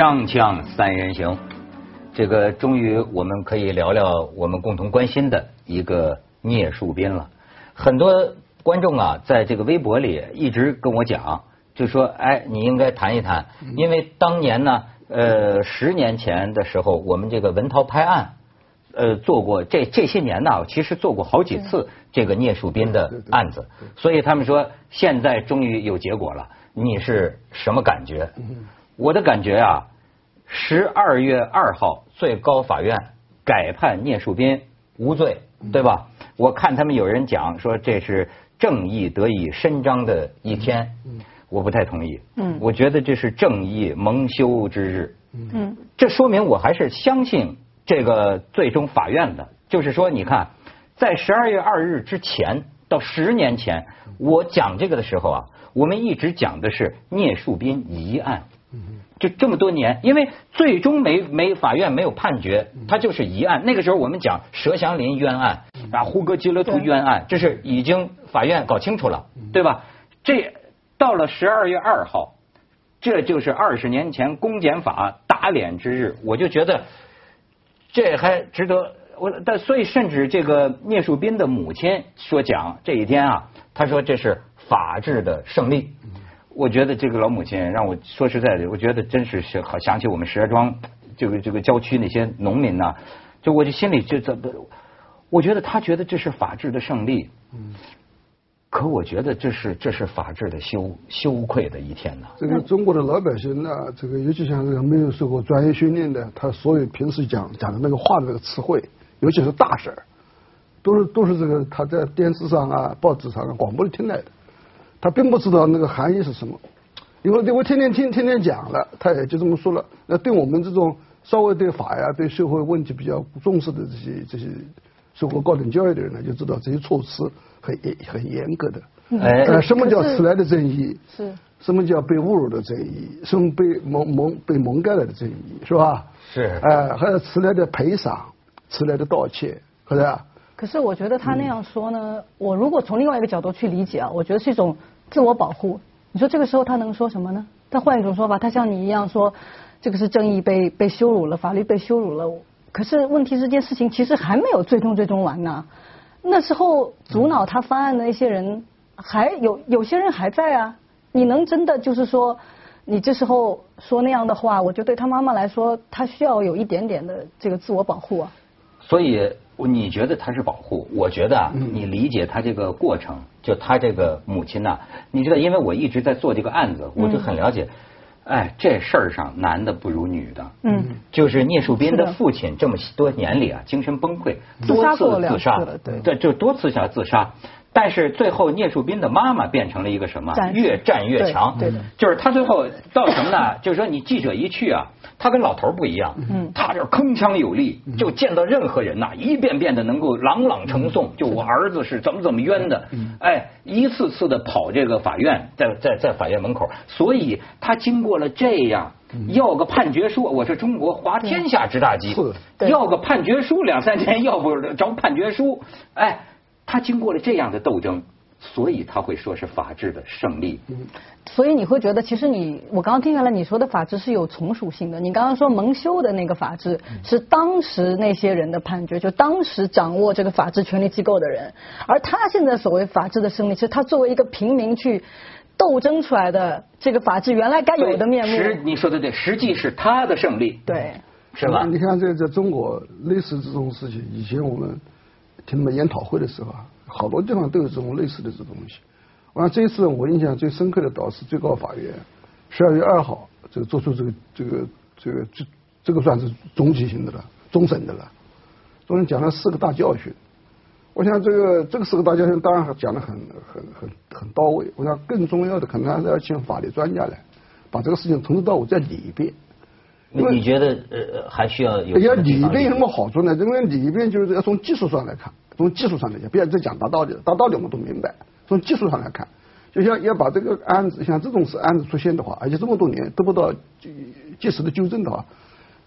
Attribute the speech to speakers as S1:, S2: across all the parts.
S1: 锵锵三人行，这个终于我们可以聊聊我们共同关心的一个聂树斌了。很多观众啊，在这个微博里一直跟我讲，就说：“哎，你应该谈一谈，因为当年呢，呃，十年前的时候，我们这个文涛拍案，呃，做过这这些年呢，其实做过好几次这个聂树斌的案子，所以他们说现在终于有结果了。你是什么感觉？我的感觉啊，十二月二号最高法院改判聂树斌无罪，对吧？我看他们有人讲说这是正义得以伸张的一天，我不太同意。嗯，我觉得这是正义蒙羞之日。嗯，这说明我还是相信这个最终法院的。就是说，你看，在十二月二日之前到十年前，我讲这个的时候啊，我们一直讲的是聂树斌疑案。就这么多年，因为最终没没法院没有判决，他就是疑案。那个时候我们讲佘祥林冤案啊，胡格吉勒图冤案，这是已经法院搞清楚了，对吧？这到了十二月二号，这就是二十年前公检法打脸之日，我就觉得这还值得我。但所以甚至这个聂树斌的母亲说讲这一天啊，他说这是法治的胜利。我觉得这个老母亲让我说实在的，我觉得真是好想起我们石家庄这个这个郊区那些农民呐，就我就心里就这，我觉得他觉得这是法治的胜利，嗯，可我觉得这是这是法治的羞羞愧的一天呐。
S2: 这个中国的老百姓呢，这个尤其像这个没有受过专业训练的，他所有平时讲讲的那个话的那个词汇，尤其是大事儿，都是都是这个他在电视上啊、报纸上、啊、广播里听来的。他并不知道那个含义是什么，因为我天天听天天讲了，他也就这么说了。那对我们这种稍微对法呀、对社会问题比较重视的这些这些受过高等教育的人呢，就知道这些措辞很严很严格的。哎，什么叫迟来的正义？是。什么叫被侮辱的正义？什么被蒙蒙被蒙盖了的正义？是吧？
S1: 是。
S2: 哎，还有迟来的赔偿，迟来的道歉，是不是？
S3: 可是我觉得他那样说呢，我如果从另外一个角度去理解啊，我觉得是一种自我保护。你说这个时候他能说什么呢？他换一种说法，他像你一样说，这个是正义被被羞辱了，法律被羞辱了。可是问题这件事情其实还没有最终最终完呢。那时候阻挠他翻案的那些人还有有些人还在啊。你能真的就是说，你这时候说那样的话，我觉得对他妈妈来说，他需要有一点点的这个自我保护啊。
S1: 所以。你觉得他是保护？我觉得啊，你理解他这个过程，就他这个母亲呐，你知道，因为我一直在做这个案子，我就很了解。哎，这事儿上男的不如女的。嗯。就是聂树斌的父亲这么多年里啊，精神崩溃，多次自杀，对，就多次想自杀。但是最后聂树斌的妈妈变成了一个什么？越战越强。
S3: 对的。
S1: 就是他最后到什么呢？就是说你记者一去啊。他跟老头不一样，嗯。他这铿锵有力，就见到任何人呐，一遍遍的能够朗朗呈诵，就我儿子是怎么怎么冤的，哎，一次次的跑这个法院，在在在法院门口，所以他经过了这样，要个判决书，我是中国滑天下之大稽，要个判决书两三天要不着判决书，哎，他经过了这样的斗争。所以他会说是法治的胜利。嗯，
S3: 所以你会觉得，其实你我刚刚听下来，你说的法治是有从属性的。你刚刚说蒙羞的那个法治是当时那些人的判决，就当时掌握这个法治权力机构的人。而他现在所谓法治的胜利，其实他作为一个平民去斗争出来的这个法治原来该有的面目。
S1: 实你说的对，实际是他的胜利。
S3: 对，
S1: 是吧？
S2: 你看，这在中国类似这种事情，以前我们听他们研讨会的时候啊。好多地方都有这种类似的这东西。完了这一次我印象最深刻的倒是最高法院十二月二号这个做出这个这个这个这这个算是终极性的了，终审的了。中间讲了四个大教训。我想这个这个四个大教训当然讲的很很很很到位。我想更重要的可能还是要请法律专家来把这个事情从头到尾再理一遍。
S1: 你觉得呃还需要有？
S2: 要理论有什么好处呢？因为理论就是要从技术上来看。从技术上来讲，不要再讲大道理了，大道理我们都明白。从技术上来看，就像要把这个案子，像这种事案子出现的话，而且这么多年得不到及时的纠正的话，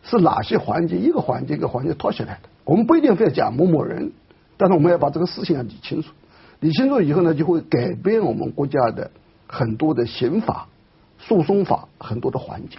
S2: 是哪些环节一个环节一个环节套起来的？我们不一定非要讲某某人，但是我们要把这个事情要理清楚。理清楚以后呢，就会改变我们国家的很多的刑法、诉讼法很多的环节。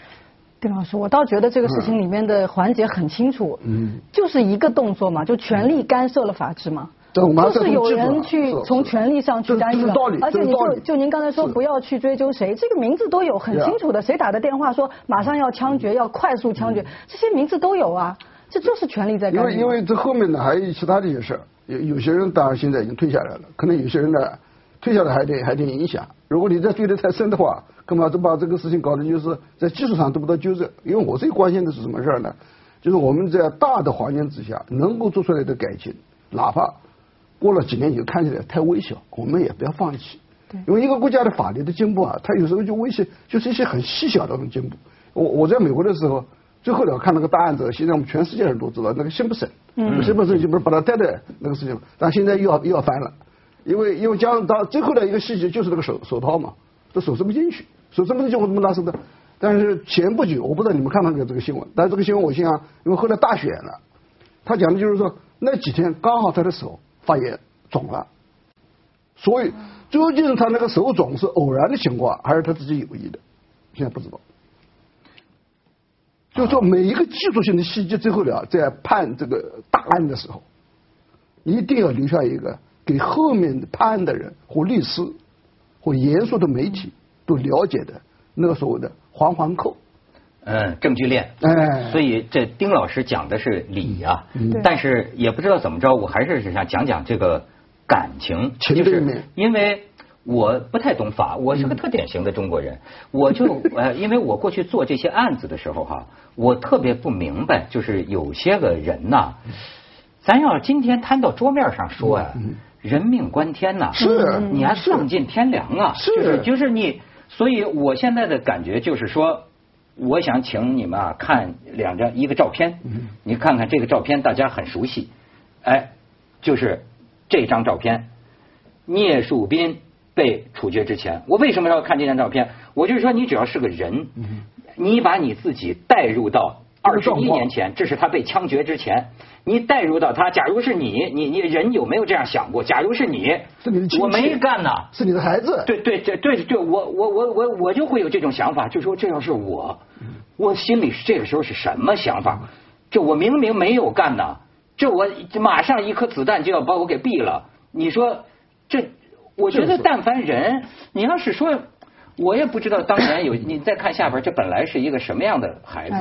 S3: 丁老师，我倒觉得这个事情里面的环节很清楚，嗯，就是一个动作嘛，就权力干涉了法治嘛。就是有人去从权力上去干涉，而且你就就您刚才说不要去追究谁，这个名字都有很清楚的，谁打的电话说马上要枪决，要快速枪决，这些名字都有啊，这就是权力在干
S2: 涉。因为因为这后面呢还有其他的一些事儿，有有些人当然现在已经退下来了，可能有些人呢退下来还得还得影响。如果你再追得太深的话，恐怕就把这个事情搞得就是在技术上得不到纠正？因为我最关心的是什么事儿呢？就是我们在大的环境之下能够做出来的改进，哪怕。过了几年以后看起来太微小，我们也不要放弃。因为一个国家的法律的进步啊，它有时候就威胁，就是一些很细小的那种进步。我我在美国的时候，最后呢看那个大案子，现在我们全世界人都知道那个辛普森，辛普森就不是把他带的那个事情，但现在又要又要翻了，因为因为加上到最后的一个细节就是那个手手套嘛，这手伸不进去，手伸不进去我怎么拿手的？但是前不久我不知道你们看到没有这个新闻，但是这个新闻我想，因为后来大选了，他讲的就是说那几天刚好他的手。发炎肿了，所以究竟他那个手肿是偶然的情况，还是他自己有意的？现在不知道。就说每一个技术性的细节，最后呢，在判这个大案的时候，一定要留下一个给后面的判案的人或律师或严肃的媒体都了解的那个所谓的环环扣。
S1: 嗯，证据链。哎，所以这丁老师讲的是理啊，但是也不知道怎么着，我还是想讲讲这个感情，就是因为我不太懂法，我是个特典型的中国人，我就 呃，因为我过去做这些案子的时候哈，我特别不明白，就是有些个人呐，咱要今天摊到桌面上说啊，人命关天呐，
S2: 是，
S1: 你还丧尽天良啊，是，就是你，所以我现在的感觉就是说。我想请你们啊看两张一个照片，你看看这个照片，大家很熟悉，哎，就是这张照片，聂树斌被处决之前，我为什么要看这张照片？我就是说，你只要是个人，你把你自己带入到。二十一年前，这是他被枪决之前。你带入到他，假如是你，你你人有没有这样想过？假如是你，我没干呢，
S2: 是你的孩子。
S1: 对对对对对，我我我我我就会有这种想法，就说这要是我，我心里这个时候是什么想法？这我明明没有干呢，这我马上一颗子弹就要把我给毙了。你说这，我觉得但凡人，你要是说。我也不知道当年有 你再看下边，这本来是一个什么样的孩子？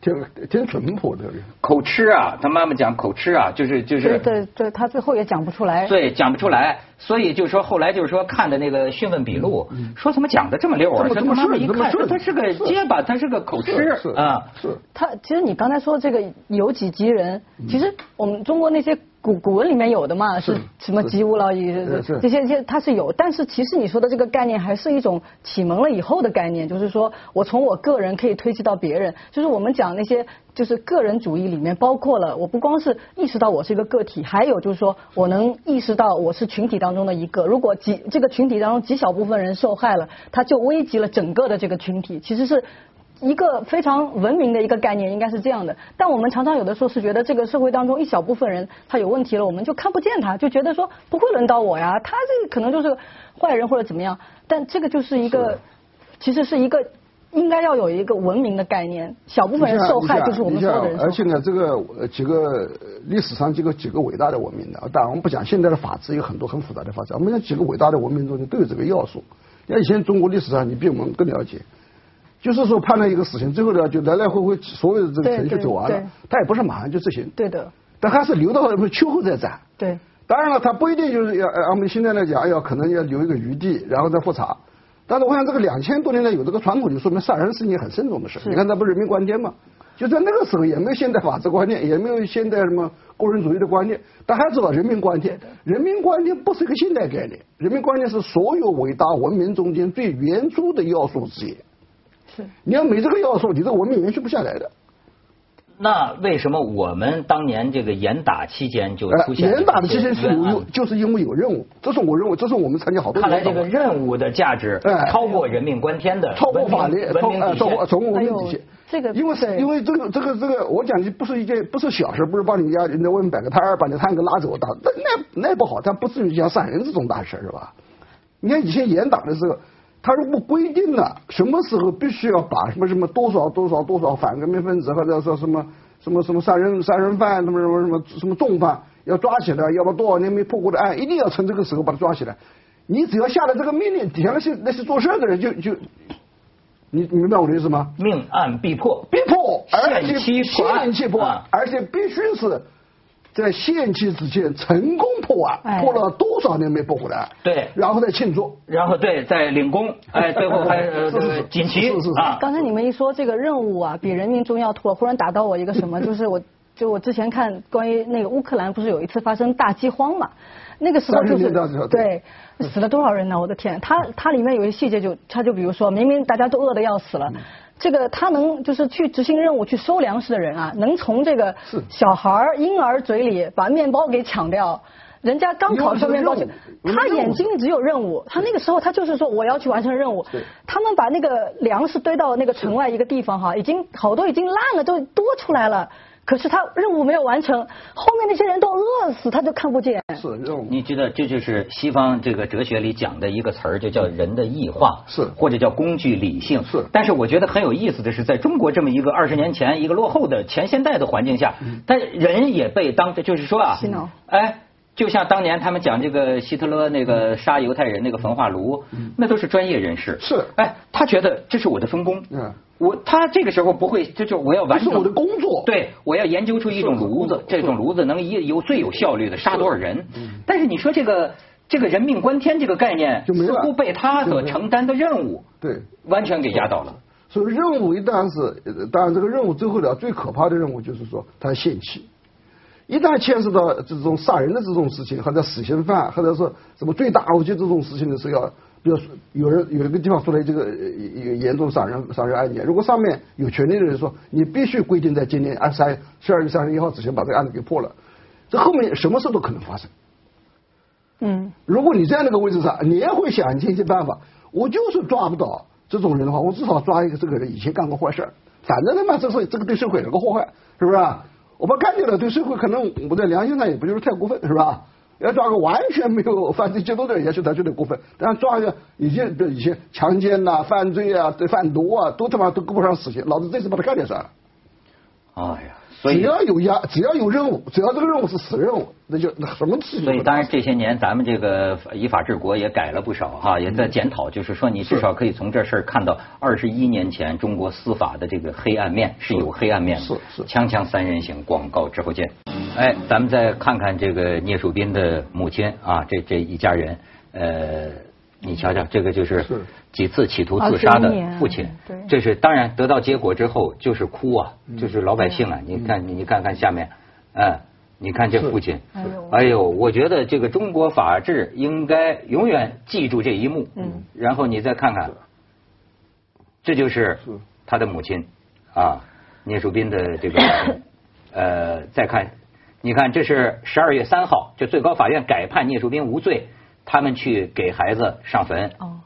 S2: 挺挺淳朴的。
S1: 口吃啊，他妈妈讲口吃啊，就是就是。
S3: 对对，他最后也讲不出来。
S1: 对，讲不出来，所以就是说后来就是说看的那个讯问笔录，说怎么讲的这么溜啊？他妈妈一看，说他是个结巴，他是个口吃啊。
S2: 是。
S3: 他其实你刚才说这个有几级人，其实我们中国那些。古古文里面有的嘛，是什么吉吾劳矣这些这些它是有，但是其实你说的这个概念还是一种启蒙了以后的概念，就是说我从我个人可以推及到别人，就是我们讲那些就是个人主义里面包括了，我不光是意识到我是一个个体，还有就是说我能意识到我是群体当中的一个，如果几这个群体当中极小部分人受害了，他就危及了整个的这个群体，其实是。一个非常文明的一个概念应该是这样的，但我们常常有的时候是觉得这个社会当中一小部分人他有问题了，我们就看不见他，就觉得说不会轮到我呀，他这可能就是坏人或者怎么样。但这个就是一个，其实是一个应该要有一个文明的概念，小部分人受害就是我们所有的人。
S2: 而且呢，这个几个历史上几个几个伟大的文明的，当然我们不讲现在的法治有很多很复杂的发展，我们讲几个伟大的文明中间都有这个要素。像以前中国历史上，你比我们更了解。就是说判了一个死刑，最后呢就来来回回所有的这个程序走完了，他也不是马上就执行。
S3: 对的。
S2: 但还是留到秋后再斩。
S3: 对。
S2: 当然了，他不一定就是要按我们现在来讲，要可能要留一个余地，然后再复查。但是我想这个两千多年来有这个传统，就说明杀人是一件很慎重的事。你看，那不人民关天嘛？就在那个时候也没有现代法治观念，也没有现代什么个人主义的观念，但还知道人民关天。人民关天不是一个现代概念，人民关天是所有伟大文明中间最原初的要素之一。你要没这个要素，你这个文明延续不下来的。
S1: 那为什么我们当年这个严打期间就出现？
S2: 严打的期间是有，就是因为有任务。这是我认为，这是我们参加好多。
S1: 看来这个任务的价值超过人命关天的，
S2: 超过法律，
S1: 超过
S2: 超过超过文明底线。
S3: 这个
S2: 因为因为这个这个这个，我讲的不是一件不是小事，不是帮你家人在外面摆个摊儿，把你摊给拉走打，那那那不好，但不至于像杀人这种大事是吧？你看以前严打的时候。他如果规定了什么时候必须要把什么什么多少多少多少反革命分子或者说什么什么什么杀人杀人犯什么什么什么什么重犯要抓起来，要把多少年没破过的案一定要趁这个时候把他抓起来。你只要下了这个命令，底下那些那些做事的人就就，你你明白我的意思吗？
S1: 命案必破，
S2: 必破，而且
S1: 限期破案
S2: 限期破而且必须是在限期之前成功破案，
S3: 哎。
S2: 破了多少年没破回来，
S1: 对。
S2: 然后再庆祝。
S1: 然后对，再领功，哎，最后还呃锦旗。
S2: 是是是
S1: 啊，
S3: 刚才你们一说这个任务啊，比人民重要，突然忽然打到我一个什么，就是我就我之前看关于那个乌克兰不是有一次发生大饥荒嘛，那个时候就是对。死了多少人呢？我的天，它它里面有一些细节就，它就比如说明明大家都饿得要死了。这个他能就是去执行任务去收粮食的人啊，能从这个小孩儿婴儿嘴里把面包给抢掉，人家刚烤出面包去他眼睛里只有任务，他那个时候他就是说我要去完成任务。他们把那个粮食堆到那个城外一个地方哈，已经好多已经烂了，都多出来了。可是他任务没有完成，后面那些人都饿死，他都看不见。
S2: 是任务。
S1: 你知道，这就是西方这个哲学里讲的一个词儿，就叫人的异化，
S2: 是
S1: 或者叫工具理性。
S2: 是
S1: 但是我觉得很有意思的是，在中国这么一个二十年前一个落后的前现代的环境下，但人也被当就是说啊
S3: 洗脑，
S1: 哎。就像当年他们讲这个希特勒那个杀犹太人那个焚化炉，那都是专业人士。
S2: 是
S1: 哎，他觉得这是我的分工。
S2: 嗯
S1: 我他这个时候不会，这就我要完成
S2: 我的工作
S1: 对，我要研究出一种炉子，这种炉子能一有最有效率的杀多少人。但是你说这个这个人命关天这个概念，
S2: 就
S1: 似乎被他所承担的任务
S2: 对，
S1: 完全给压倒了。
S2: 所以任务一旦是，呃当然这个任务最后的最可怕的任务就是说它限期。一旦牵涉到这种杀人的这种事情，或者死刑犯，或者说什么罪大恶极这种事情的时候，要，比如说有人有一个地方出来这个呃一个严重杀人杀人案件，如果上面有权利的人说你必须规定在今年二三十二月三十一号之前把这个案子给破了，这后面什么事都可能发生。
S3: 嗯，
S2: 如果你在那个位置上，你也会想尽一些办法。我就是抓不到这种人的话，我至少抓一个这个人以前干过坏事儿反正他妈这是这个对社会有个祸害，是不是啊？我们干掉了，对社会可能我在良心上也不就是太过分，是吧？要抓个完全没有犯罪记录的人，也许他觉得过分。但是抓一个以前比如以前强奸呐、犯罪啊、对贩毒啊，都他妈都够不上死刑，老子这次把他干掉算了。
S1: 哎呀，所
S2: 只要有压，只要有任务，只要这个任务是死任务，那就那什么事情
S1: 所以当然这些年咱们这个依法治国也改了不少哈，也在检讨，就是说你至少可以从这事儿看到二十一年前中国司法的这个黑暗面是有黑暗面的。
S2: 是是
S1: 锵锵三人行，广告之后见。哎，咱们再看看这个聂树斌的母亲啊，这这一家人，呃，你瞧瞧，这个就是
S2: 是
S1: 几次企图自杀的父亲，这是当然得到结果之后就是哭啊，就是老百姓啊，你看你你看看下面，嗯，你看这父亲
S3: 哎呦，
S1: 哎呦，我觉得这个中国法治应该永远记住这一幕。
S3: 嗯。
S1: 然后你再看看，这就是
S2: 是
S1: 他的母亲啊，聂树斌的这个呃，再看，你看这是十二月三号，就最高法院改判聂树斌无罪，他们去给孩子上坟。
S3: 哦，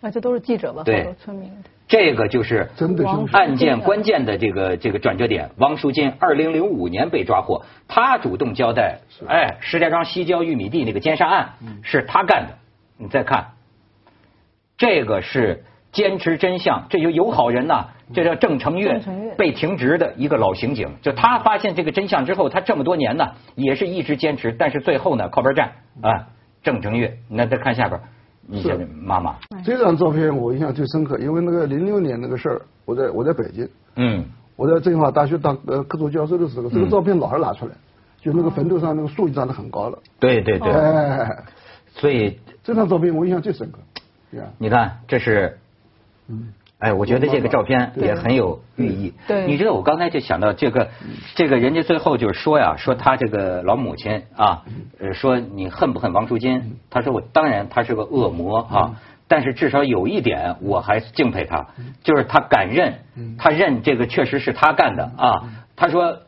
S3: 那这都是记者吧？
S1: 对
S3: 村民。
S1: 这个就是
S2: 真的是
S1: 案件关键的这个这个转折点。王书金二零零五年被抓获，他主动交代，哎，石家庄西郊玉米地那个奸杀案是他干的。你再看，这个是坚持真相，这就有好人呐，这叫郑成月
S3: 郑成月
S1: 被停职的一个老刑警。就他发现这个真相之后，他这么多年呢也是一直坚持，但是最后呢靠边站啊。郑成月，那再看下边，你这
S2: 是
S1: 妈妈，
S2: 这张照片我印象最深刻，因为那个零六年那个事儿，我在我在北京，
S1: 嗯。
S2: 我在政法大学当呃科助教授的时候，这个照片老是拿出来，就那个坟头上那个树已经长得很高了。
S1: 对对对，
S2: 哎，
S1: 所以
S2: 这张照片我印象最深刻。呀，
S1: 你看，这是，
S2: 嗯，
S1: 哎，我觉得这个照片也很有寓意。
S3: 对
S1: 你知道我刚才就想到这个，这个人家最后就是说呀，说他这个老母亲啊，呃，说你恨不恨王淑金？他说我当然他是个恶魔啊，但是至少有一点我还敬佩他，就是他敢认，他认这个确实是他干的啊。他说。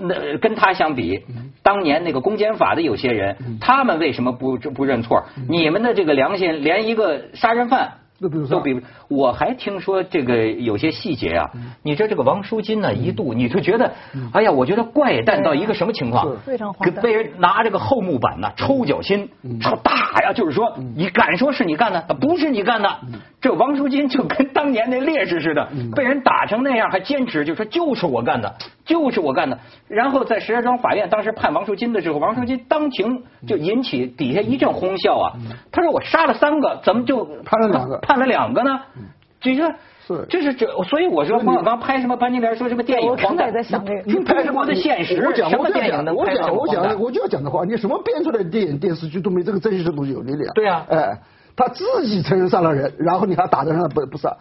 S1: 那跟他相比，当年那个公检法的有些人，他们为什么不不认错？你们的这个良心，连一个杀人犯
S2: 都比不上
S1: 都比。我还听说这个有些细节啊，你知道这个王淑金呢，一度你就觉得，哎呀，我觉得怪诞到一个什么情况？
S3: 非常荒诞。
S1: 被人拿这个厚木板呢抽脚心，抽打呀，就是说你敢说是你干的，不是你干的，这王书金就跟当年那烈士似的，被人打成那样还坚持，就说就是我干的，就是我干的。然后在石家庄法院当时判王书金的时候，王书金当庭就引起底下一阵哄笑啊。他说我杀了三个，怎么就
S2: 判了两个
S1: 判了两个呢？这个
S2: 是
S1: 这是这，所以我说冯小刚拍什么潘金莲说什么电影
S3: 我刚才
S1: 荒诞，
S3: 也在想这个
S1: 你拍什么的现实，
S2: 我讲
S1: 什么电影呢
S2: 我讲我讲我就要讲的话，你什么编出来的电影电视剧都没这个真实东西有力量。
S1: 对啊
S2: 哎，他自己承认杀了人，然后你还打的人不不杀。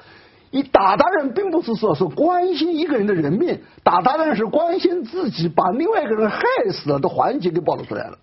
S2: 你打他人并不是说是关心一个人的人命，打他人是关心自己把另外一个人害死了的环节给暴露出来了。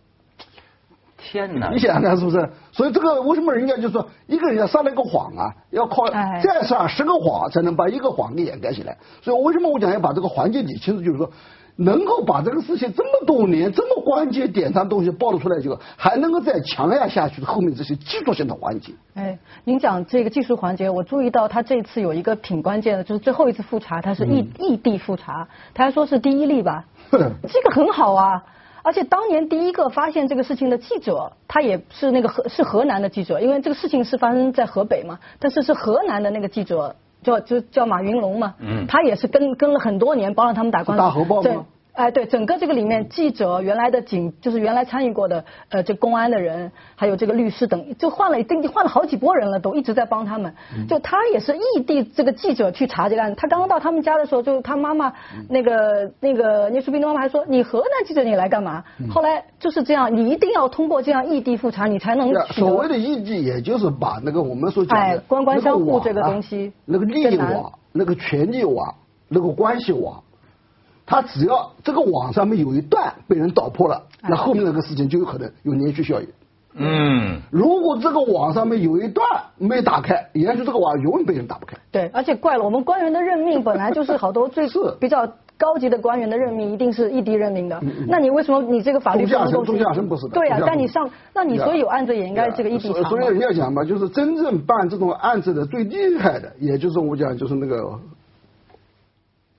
S1: 天哪
S2: 你！想想看是不是？所以这个为什么人家就说一个人要撒了一个谎啊，要靠
S3: 哎
S2: 再撒十个谎才能把一个谎给掩盖起来。所以为什么我讲要把这个环节理清楚，就是说能够把这个事情这么多年这么关键点上的东西暴露出来之后，还能够再强压下去的后面这些技术性的环节。
S3: 哎，您讲这个技术环节，我注意到他这次有一个挺关键的，就是最后一次复查，他是异异地复查，他还说是第一例吧，这个很好啊。而且当年第一个发现这个事情的记者，他也是那个河是河南的记者，因为这个事情是发生在河北嘛，但是是河南的那个记者，叫就叫马云龙嘛，
S1: 嗯。
S3: 他也是跟跟了很多年，帮着他们打官司。
S2: 报吗？
S3: 整哎，对，整个这个里面，记者原来的警就是原来参与过的，呃，这公安的人，还有这个律师等，就换了，已经换了好几波人了，都一直在帮他们。就他也是异地这个记者去查这个案子，他刚刚到他们家的时候，就他妈妈那个那个聂树斌的妈妈还说，你河南记者你来干嘛？后来就是这样，你一定要通过这样异地复查，你才能
S2: 所谓。的异地，也就是把那个我们所讲
S3: 哎官官相护这个东西
S2: 那个利益网、那个权力网、那个关系网，它只要这个网上面有一段被人捣破了，
S3: 哎
S2: 那后面那个事情就有可能有连续效应。
S1: 嗯，
S2: 如果这个网上面有一段没打开，也许这个网永远被人打不开。
S3: 对，而且怪了，我们官员的任命本来就是好多最
S2: 是。
S3: 比较高级的官员的任命一定是异地任命的，那你为什么你这个法律不能够
S2: 中下层不是的
S3: 对呀、
S2: 中下层
S3: 但你上，那你所以有案子也应该这个异地查
S2: 所以所以人。家讲嘛，就是真正办这种案子的最厉害的，也就是我讲就是那个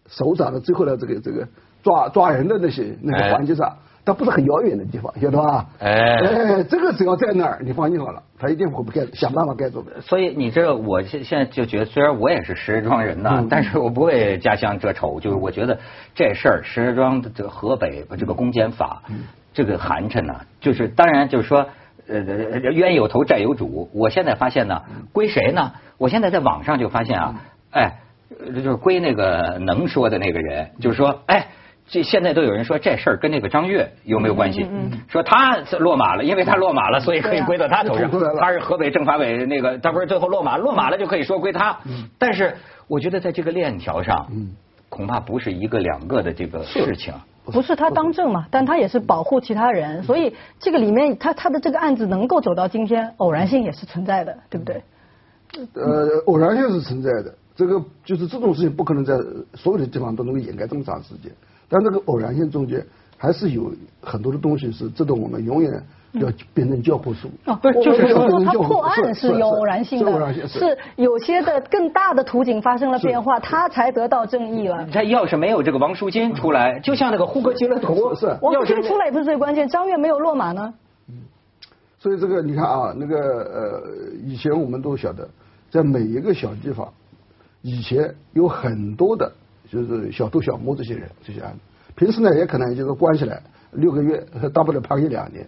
S2: 首长的最后的这个这个抓抓人的那些那
S1: 哎
S2: 个环节上，它不是很遥远的地方，晓得吧？
S1: 哎
S2: 哎，这个只要在那儿，你放心好了，他一定会该想办法盖住的。
S1: 所以你知道，我现现在就觉得，虽然我也是石家庄人呐，
S2: 嗯
S1: 但是我不为家乡遮丑。就是我觉得这事儿，石家庄的这个河北这个公检法，
S2: 嗯
S1: 这个寒碜呐，就是当然就是说。呃，冤有头债有主。我现在发现呢，
S2: 嗯
S1: 归谁呢？我现在在网上就发现啊，哎，呃就是归那个能说的那个人，就是说，哎，这现在都有人说这事儿跟那个张悦有没有关系？说他落马了，因为他落马了，所以可以归到他头上他是河北政法委那个，他不是最后落马，落马了就可以说归他。但是我觉得在这个链条上，恐怕不是一个两个的这个事情。
S3: 不是他当政嘛，但他也是保护其他人，所以这个里面他他的这个案子能够走到今天，偶然性也是存在的，对不对？
S2: 呃，偶然性是存在的，这个就是这种事情不可能在所有的地方都能够掩盖这么长时间，但这个偶然性中间还是有很多的东西是值得我们永远要变成教科书。
S3: 哦，
S1: 不是就是
S3: 我
S1: 说
S3: 说他破案
S2: 是
S3: 有偶然性
S2: 是偶然
S3: 的，
S2: 性是
S3: 是有些的更大的图景发生了变化，他才得到正义了。
S1: 他要是没有这个王书金出来，就像那个胡格吉勒图，
S2: 是是
S3: 王
S1: 要是
S3: 书金出来也不是最关键，张悦没有落马呢。
S2: 嗯所以这个你看啊，那个呃，以前我们都晓得，在每一个小地方，以前有很多的，就是小偷小摸这些人这些案子，平时呢也可能就是关起来六个月，大不了判一两年。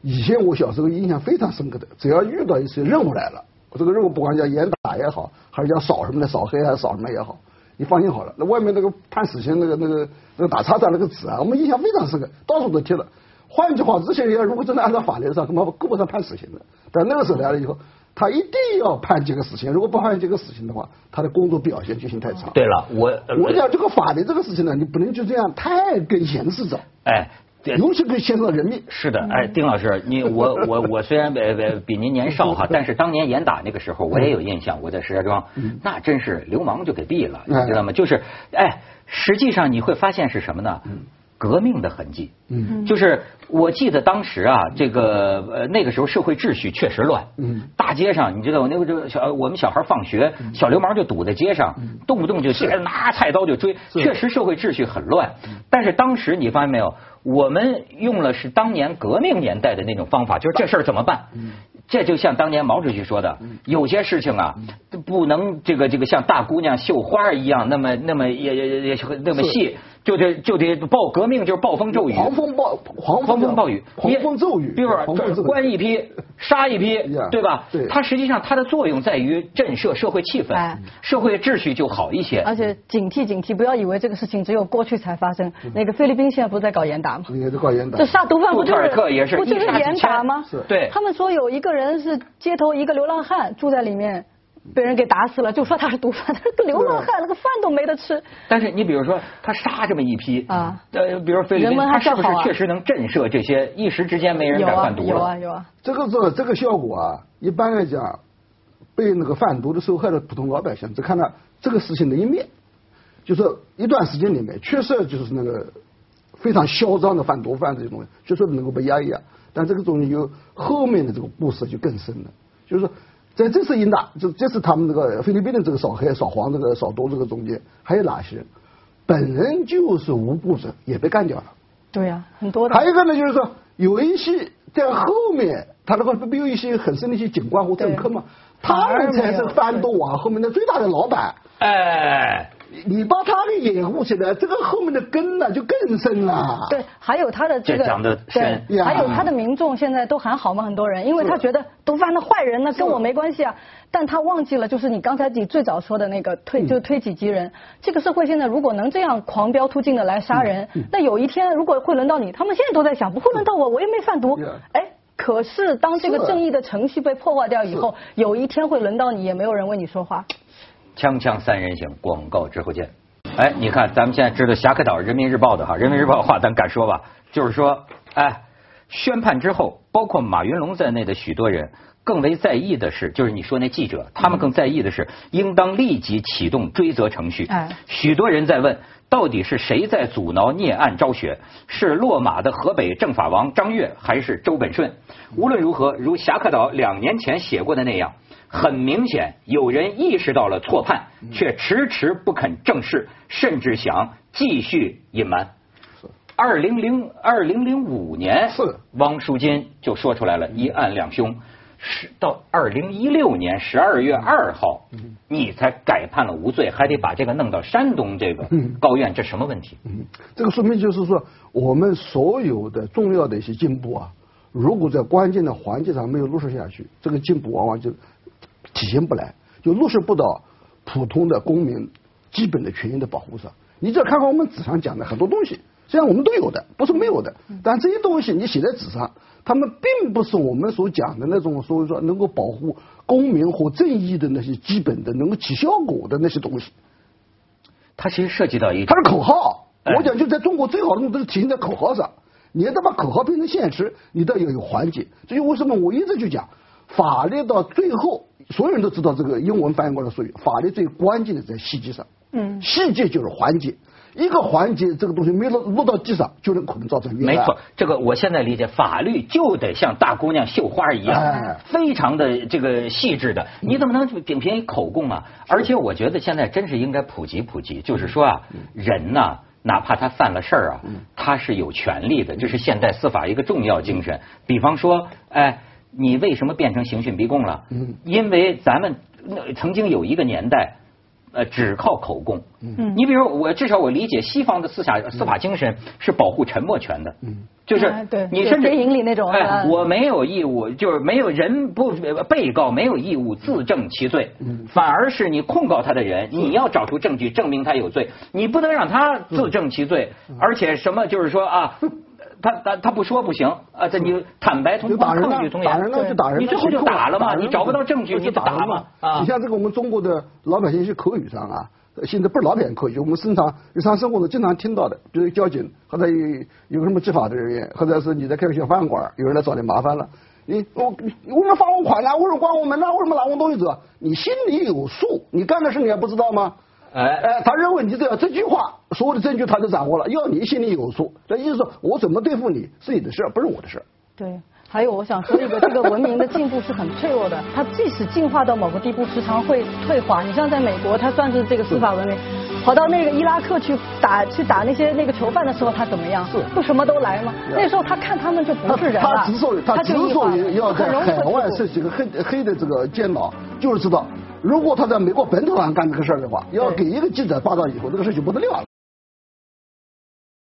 S2: 以前我小时候印象非常深刻的，只要遇到一些任务来了，这个任务不管叫严打也好，还是叫扫什么的扫黑还是扫什么也好，你放心好了，那外面那个判死刑那个那个那个打叉叉那个纸啊，我们印象非常深刻，到处都贴了。换句话，这些人如果真的按照法律上，根本够不上判死刑的。但那个时候来了以后，他一定要判这个死刑，如果不判这个死刑的话，他的工作表现就性太差。
S1: 对了，我
S2: 我讲这个法律这个事情呢，你不能就这样太跟闲事走，
S1: 哎。对
S2: 尤其跟牵涉到人命。
S1: 是的，哎，丁老师，你我 我我虽然呃呃比您年少哈，但是当年严打那个时候我也有印象，我在石家庄，那真是流氓就给毙了，你知道吗？就是哎，实际上你会发现是什么呢？革命的痕迹，
S2: 嗯，
S1: 就是我记得当时啊，这个呃那个时候社会秩序确实乱，
S2: 嗯，
S1: 大街上你知道我那个就小我们小孩放学，小流氓就堵在街上，动不动就起来拿菜刀就追，确实社会秩序很乱。但是当时你发现没有，我们用了是当年革命年代的那种方法，就是这事儿怎么办？这就像当年毛主席说的，有些事情啊，不能这个这个像大姑娘绣花一样，那么那么也也也那么细。就得就得暴革命，就是暴风骤雨，
S2: 狂风暴
S1: 狂风暴雨，
S2: 狂风骤雨。
S1: 比如说关一批，杀一批，对吧？
S2: 对。
S1: 它实际上它的作用在于震慑社会气氛，社会秩序就好一些。
S3: 而且警惕警惕，不要以为这个事情只有过去才发生。那个菲律宾现在不是在搞严打吗？
S2: 也在搞严打。
S3: 这杀毒贩不就是
S1: 不
S3: 就是严打吗？
S2: 是。
S1: 对。
S3: 他们说有一个人是街头一个流浪汉住在里面。被人给打死了，就说他是毒贩，他是个流浪汉，那个饭都没得吃。
S1: 但是你比如说，他杀这么一批啊，呃，比如菲律宾，他是不是确实能震慑这些一时之间没人敢贩毒
S3: 了？有啊有啊。
S2: 这个这这个效果啊，一般来讲，被那个贩毒的受害的普通老百姓只看到这个事情的一面，就是一段时间里面确实就是那个非常嚣张的贩毒贩这些东西，确实能够被压抑啊。但这个东西有后面的这个故事就更深了，就是说。在这次英大，这这是他们这个菲律宾的这个扫黑、扫黄、这个扫毒这个中间，还有哪些人本人就是无辜者也被干掉了？
S3: 对呀，很多的。
S2: 还有一个呢，就是说有一些在后面，他那个不有一些很深的一些警官或政客嘛，他们才是贩毒网后面的最大的老板。
S1: 哎。
S2: 你把他给掩护起来，这个后面的根呢就更深了。
S3: 对，还有他的这个，对，还有他的民众现在都还好吗？很多人，因为他觉得毒贩的坏人呢跟我没关系啊，但他忘记了，就是你刚才你最早说的那个推，就推己及人。这个社会现在如果能这样狂飙突进的来杀人，那有一天如果会轮到你，他们现在都在想，不会轮到我，我又没贩毒。哎，可是当这个正义的程序被破坏掉以后，有一天会轮到你，也没有人为你说话。
S1: 锵锵三人行，广告之后见。哎，你看，咱们现在知道侠客岛人民日报的哈，人民日报话咱敢说吧？就是说，哎，宣判之后，包括马云龙在内的许多人更为在意的是，就是你说那记者，他们更在意的是，应当立即启动追责程序。哎，许多人在问，到底是谁在阻挠聂案昭雪？是落马的河北政法王张悦，还是周本顺？无论如何，如侠客岛两年前写过的那样。很明显，有人意识到了错判，却迟迟不肯正视，甚至想继续隐瞒。二零零二零零五年，
S2: 是
S1: 汪书金就说出来了一案两凶。是到二零一六年十二月二号，你才改判了无罪，还得把这个弄到山东这个高院，这什么问题？
S2: 这个说明就是说，我们所有的重要的一些进步啊，如果在关键的环节上没有落实下去，这个进步往往就。体现不来，就落实不到普通的公民基本的权益的保护上。你只要看看我们纸上讲的很多东西，实际上我们都有的，不是没有的。但这些东西你写在纸上，他们并不是我们所讲的那种，所以说能够保护公民和正义的那些基本的能够起效果的那些东西。
S1: 它其实涉及到一，
S2: 它是口号。我讲就在中国最好的东西都是体现在口号上。你要把口号变成现实，你都要有环节。所以为什么我一直就讲，法律到最后。所有人都知道这个英文翻译过来术语，法律最关键的在细节上。嗯，细节就是环节，一个环节这个东西没落落到地上，就能可能造成
S1: 没错，这个我现在理解，法律就得像大姑娘绣花一样，非常的这个细致的。你怎么能仅凭一口供啊？而且我觉得现在真是应该普及普及，就是说啊，人呐，哪怕他犯了事儿啊，他是有权利的，这是现代司法一个重要精神。比方说，哎。你为什么变成刑讯逼供了？嗯，因为咱们曾经有一个年代，呃，只靠口供。嗯，你比如我，至少我理解西方的思想司法精神是保护沉默权的。嗯，就是你甚至
S3: 营里那种，
S1: 哎，我没有义务，就是没有人不被告没有义务自证其罪。嗯，反而是你控告他的人，你要找出证据证明他有罪，你不能让他自证其罪，而且什么就是说啊。他他他不说不行啊！这你坦白从
S2: 打
S1: 抗拒从
S2: 严，打人了就打人，
S1: 你最后就打了嘛？你找不到证据，你就打嘛？
S2: 啊！你像这个我们中国的老百姓一些口语上啊，现在不是老百姓口语，我们日常日常生活中经常听到的，比如交警或者有有个什么执法的人员，或者是你在开个小饭馆，有人来找你麻烦了，你我我们罚我款呢？为什么关我门呢？为什么拿我东西走？你心里有数，你干的事你还不知道吗？哎，哎，他认为你只要这句话，所有的证据他都掌握了，要你心里有数。那意思说我怎么对付你是你的事儿，不是我的事儿。
S3: 对。还有，我想说一个，这个文明的进步是很脆弱的，它即使进化到某个地步，时常会退化。你像在美国，它算是这个司法文明，跑到那个伊拉克去打去打那些那个囚犯的时候，他怎么样？
S2: 是
S3: 不什么都来吗？那时候他看他们就不是人了。
S2: 他之所以他之所以要在海外设几个黑黑的这个监牢，就是知道如果他在美国本土上干这个事儿的话要给一个记者报道以后这个事儿就不得了了。